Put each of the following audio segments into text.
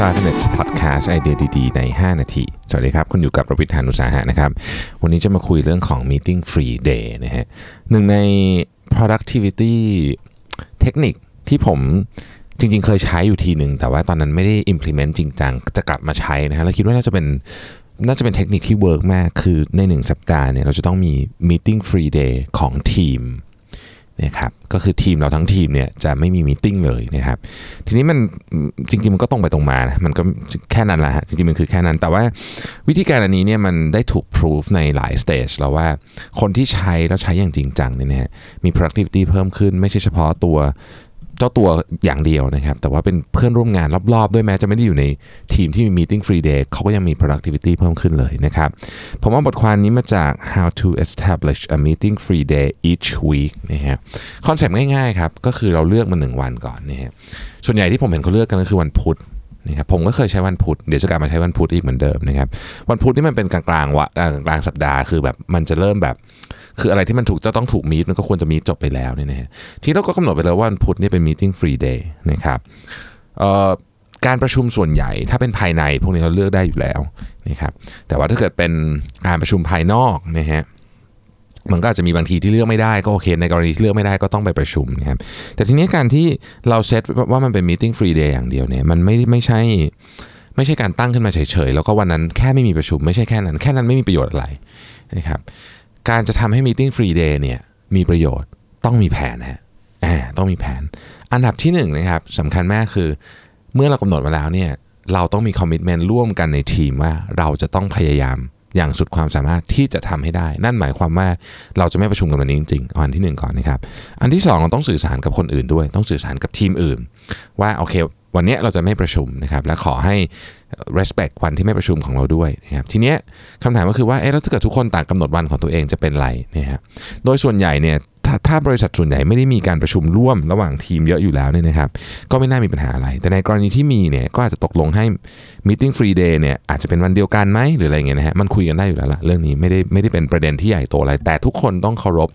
5 minutes podcast ไอเดียดีๆ ใน 5 นาที สวัสดีครับ คุณอยู่กับรวิศ หาญอุตสาหะนะครับ วันนี้จะมาคุยเรื่องของ meeting free day นะฮะหนึ่งใน productivity เทคนิคที่ผมจริงๆ เคยใช้อยู่ทีหนึ่ง แต่ว่าตอนนั้นไม่ได้ implement จริงจัง จะกลับมาใช้นะฮะแล้วคิดว่าน่าจะเป็นน่าจะเป็นเทคนิคที่ work มาก คือในหนึ่งสัปดาห์เนี่ยเราจะต้องมี meeting free day ของทีม นะครับก็คือทีมเราทั้งทีมเนี่ยจะไม่มี meeting เลยนะครับทีนี้มันจริงๆมันก็ตรงไปตรงมานะมันก็แค่นั้นแหละฮะจริงๆมันคือแค่นั้น แต่ว่าวิธีการอันนี้เนี่ยมันได้ถูกพิสูจในหลายสเตจแล้วว่าคนที่ใช้แล้วใช้อย่างจริงจังเนี่ยนะฮะมี productivity เพิ่มขึ้นไม่ใช่เฉพาะตัว เจ้าตัวอย่างเดียวนะครับ แต่ว่าเป็นเพื่อนร่วมงานรอบๆ ด้วยแม้จะไม่ได้อยู่ในทีมที่มี meeting free day เขาก็ยังมี productivity เพิ่มขึ้นเลยนะครับ ผมว่าบทความนี้มาจาก how to establish a meeting free day each week นะฮะคอนเซปต์ง่ายๆครับ ก็คือเราเลือกมาหนึ่งวันก่อนนะฮะส่วนใหญ่ที่ผมเห็นเขาเลือกกันก็คือวันพุธนะครับผมก็เคยใช้วันพุธเดี๋ยวจะกลับมาใช้วันพุธอีกเหมือนเดิมนะครับวันพุธนี่มันเป็นกลางๆวะกลางสัปดาห์คือแบบมันจะเริ่มแบบ คืออะไรที่มันถูกจะต้องถูกมีดมันก็ควรจะมีจบไปแล้วเนี่ยนะฮะทีนี้เราก็กำหนดไปแล้วว่าวันพุธนี่เป็น meeting free day นะครับการประชุมส่วนใหญ่ถ้าเป็นภายในพวกนี้เราเลือกได้อยู่แล้วนะครับแต่ว่าถ้าเกิดเป็นการประชุมภายนอกนะฮะมันก็อาจจะมีบางทีที่เลือกไม่ได้ก็โอเค ในกรณีที่เลือกไม่ได้ก็ต้องไปประชุมนะครับแต่ทีนี้การที่เราเซตว่ามันเป็น meeting free day อย่างเดียวเนี่ยมันไม่ไม่ใช่ไม่ใช่การตั้งขึ้นมาเฉยๆ แล้วก็วันนั้นแค่ไม่มีประชุมไม่ใช่แค่นั้น แค่นั้นไม่มีประโยชน์อะไรนะครับ การจะทำให้ meeting free day เนี่ยมีประโยชน์ต้องมีแผนนะฮะต้องมีแผน อันดับที่1นนะครับสำคัญมากคือเมื่อเรากำหนดมาแล้วเนี่ยเราต้องมีคอมมิชเมนต์ร่วมกันในทีมว่าเราจะต้องพยายามอย่างสุดความสามารถที่จะทำให้ได้ นั่นหมายความว่าเราจะไม่ประชุมกันวันนี้จริงๆอันที่ 1 ก่อนนะครับ อันที่2เราต้องสื่อสารกับคนอื่นด้วย ต้องสื่อสารกับทีมอื่น ว่าโอเค วันนี้เราจะไม่ประชุมนะครับและขอให้ respect วันที่ไม่ประชุมของเราด้วยนะครับทีเนี้ยคำถามก็คือว่าเอ๊ะแล้วถ้าเกิดทุกคนต่างกำหนดวันของตัวเองจะเป็นไรนะครับโดยส่วนใหญ่เนี่ยถ้าถ้าบริษัทส่วนใหญ่ไม่ได้มีการประชุมร่วมระหว่างทีมเยอะอยู่แล้วเนี่ยนะครับก็ไม่น่ามีปัญหาอะไร แต่ในกรณีที่มีเนี่ยก็อาจจะตกลงให้ meeting free day เนี่ยอาจจะเป็นวันเดียวกันไหมหรืออะไรเงี้ยนะฮะมันคุยกันได้อยู่แล้วละเรื่องนี้ไม่ได้ไม่ได้เป็นประเด็นที่ใหญ่โตอะไร แต่ทุกคนต้องเคารพ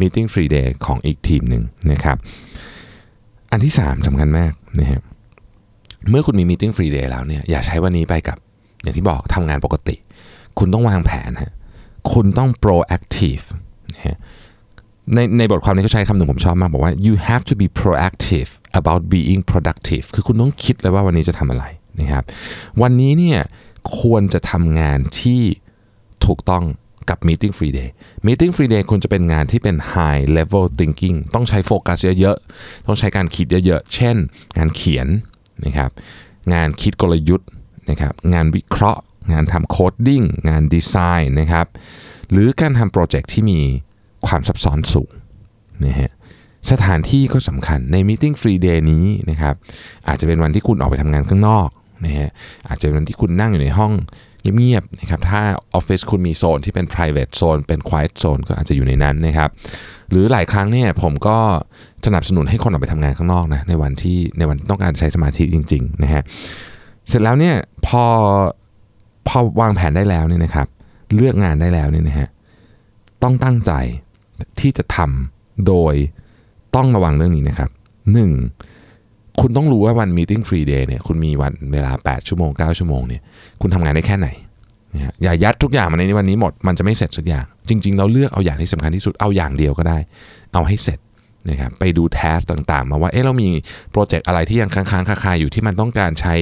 meeting free day ของอีกทีมหนึ่งนะครับอันที่ 3สำคัญมากนะฮะ เมื่อคุณมี meeting free day แล้วเนี่ยอย่าใช้วันนี้ไปกับอย่างที่บอกทำงานปกติ คุณต้องวางแผนฮะคุณต้อง proactive นะฮะในในบทความนี้เขาใช้คำหนึ่งผมชอบมากบอกว่า you have to be proactive about being productive คือคุณต้องคิดเลยว่าวันนี้จะทำอะไรนะครับ วันนี้เนี่ยควรจะทำงานที่ถูกต้องกับ meeting free day meeting free day ควรจะเป็นงานที่เป็น high level thinking ต้องใช้โฟกัสเยอะๆ ต้องใช้การคิดเยอะๆ เช่น งานเขียน นะครับงานคิดกลยุทธ์นะครับงานวิเคราะห์ งานทำ coding งานดีไซน์นะครับหรือการทำโปรเจกต์ที่มีความซับซ้อนสูงนะฮะสถานที่ก็สำคัญใน Meeting Free Day นี้นะครับอาจจะเป็นวันที่คุณออกไปทำงานข้างนอกนะฮะอาจจะเป็นวันที่คุณนั่งอยู่ในห้อง เงียบๆนะครับถ้าออฟฟิศคุณมีโซนที่เป็น private zone เป็น quiet zone ก็อาจจะอยู่ในนั้นนะครับหรือหลายครั้งเนี่ยผมก็สนับสนุนให้คนออกไปทำงานข้างนอกนะในวันที่ในวันต้องการใช้สมาธิจริงๆนะฮะเสร็จแล้วเนี่ยพอพอวางแผนได้แล้วเนี่ยนะครับเลือกงานได้แล้วเนี่ยนะฮะต้องตั้งใจที่จะทำโดยต้องระวังเรื่องนี้นะครับ 1. คุณต้องรู้ว่าวัน meeting free day เนี่ยคุณมีวันเวลา 8 ชั่วโมง 9 ชั่วโมงเนี่ยคุณทำงานได้แค่ไหนนะอย่ายัดทุกอย่างมาในวันนี้หมดมันจะไม่เสร็จสักอย่าง จริง ๆ เราเลือกเอาอย่างที่สำคัญที่สุดเอาอย่างเดียวก็ได้ เอาให้เสร็จนะครับไปดู task ต่างๆ มาว่าเอ๊ะเรามีโปรเจกต์อะไรที่ยังค้างๆคาๆอยู่ที่มันต้องการใช้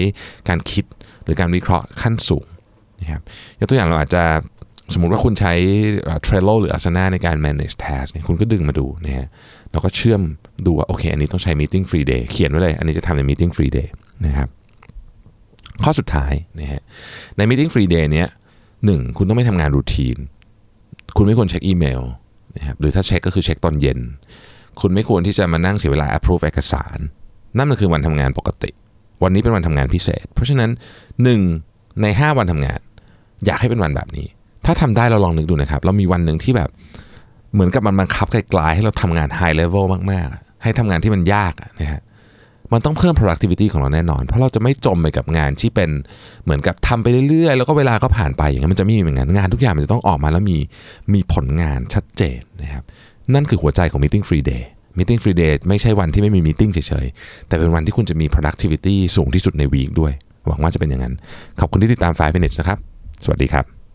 การคิดหรือการวิเคราะห์ขั้นสูงนะครับยกตัวอย่างเราอาจจะสมมุติว่าคุณใช้ Trello หรือ Asana ในการ manage task เนี่ยคุณก็ดึงมาดูนะฮะ แล้วก็เชื่อมดูว่าโอเค อันนี้ต้องใช้ meeting free day เขียนไว้เลย อันนี้จะทำใน meeting free day นะครับ ข้อสุดท้ายนะฮะใน meeting free day เนี้ยหนึ่งคุณต้องไม่ทำงานรูทีน คุณไม่ควรเช็คอีเมลนะครับหรือถ้าเช็คก็คือเช็คตอนเย็น คุณไม่ควรที่จะมานั่งเสียเวลา approve เอกสาร นั่นมันคือวันทำงานปกติ วันนี้เป็นวันทำงานพิเศษ เพราะฉะนั้น 1 ใน 5 วันทำงาน อยากให้เป็นวันแบบนี้ ถ้าทำได้เราลองนึกดูนะครับ เรามีวันหนึ่งที่แบบ เหมือนกับมันบังคับไกลๆให้เราทำงาน high level มากๆ ให้ทำงานที่มันยากนะฮะมันต้องเพิ่ม productivity ของเราแน่นอน เพราะเราจะไม่จมไปกับงานที่เป็นเหมือนกับทำไปเรื่อยๆ แล้วก็เวลาก็ผ่านไปอย่างนั้นมันจะไม่มีเหมือนกันงานทุกอย่างมันจะต้องออกมาแล้วมีมีผลงานชัดเจนนะครับนั่นคือหัวใจของ meeting free day meeting free day ไม่ใช่วันที่ไม่มี meeting เฉยๆ แต่เป็นวันที่คุณจะมี productivity สูงที่สุดในวีคด้วย หวังว่าจะเป็นอย่างนั้น ขอบคุณที่ติดตาม 5 minutes นะครับ สวัสดีครับ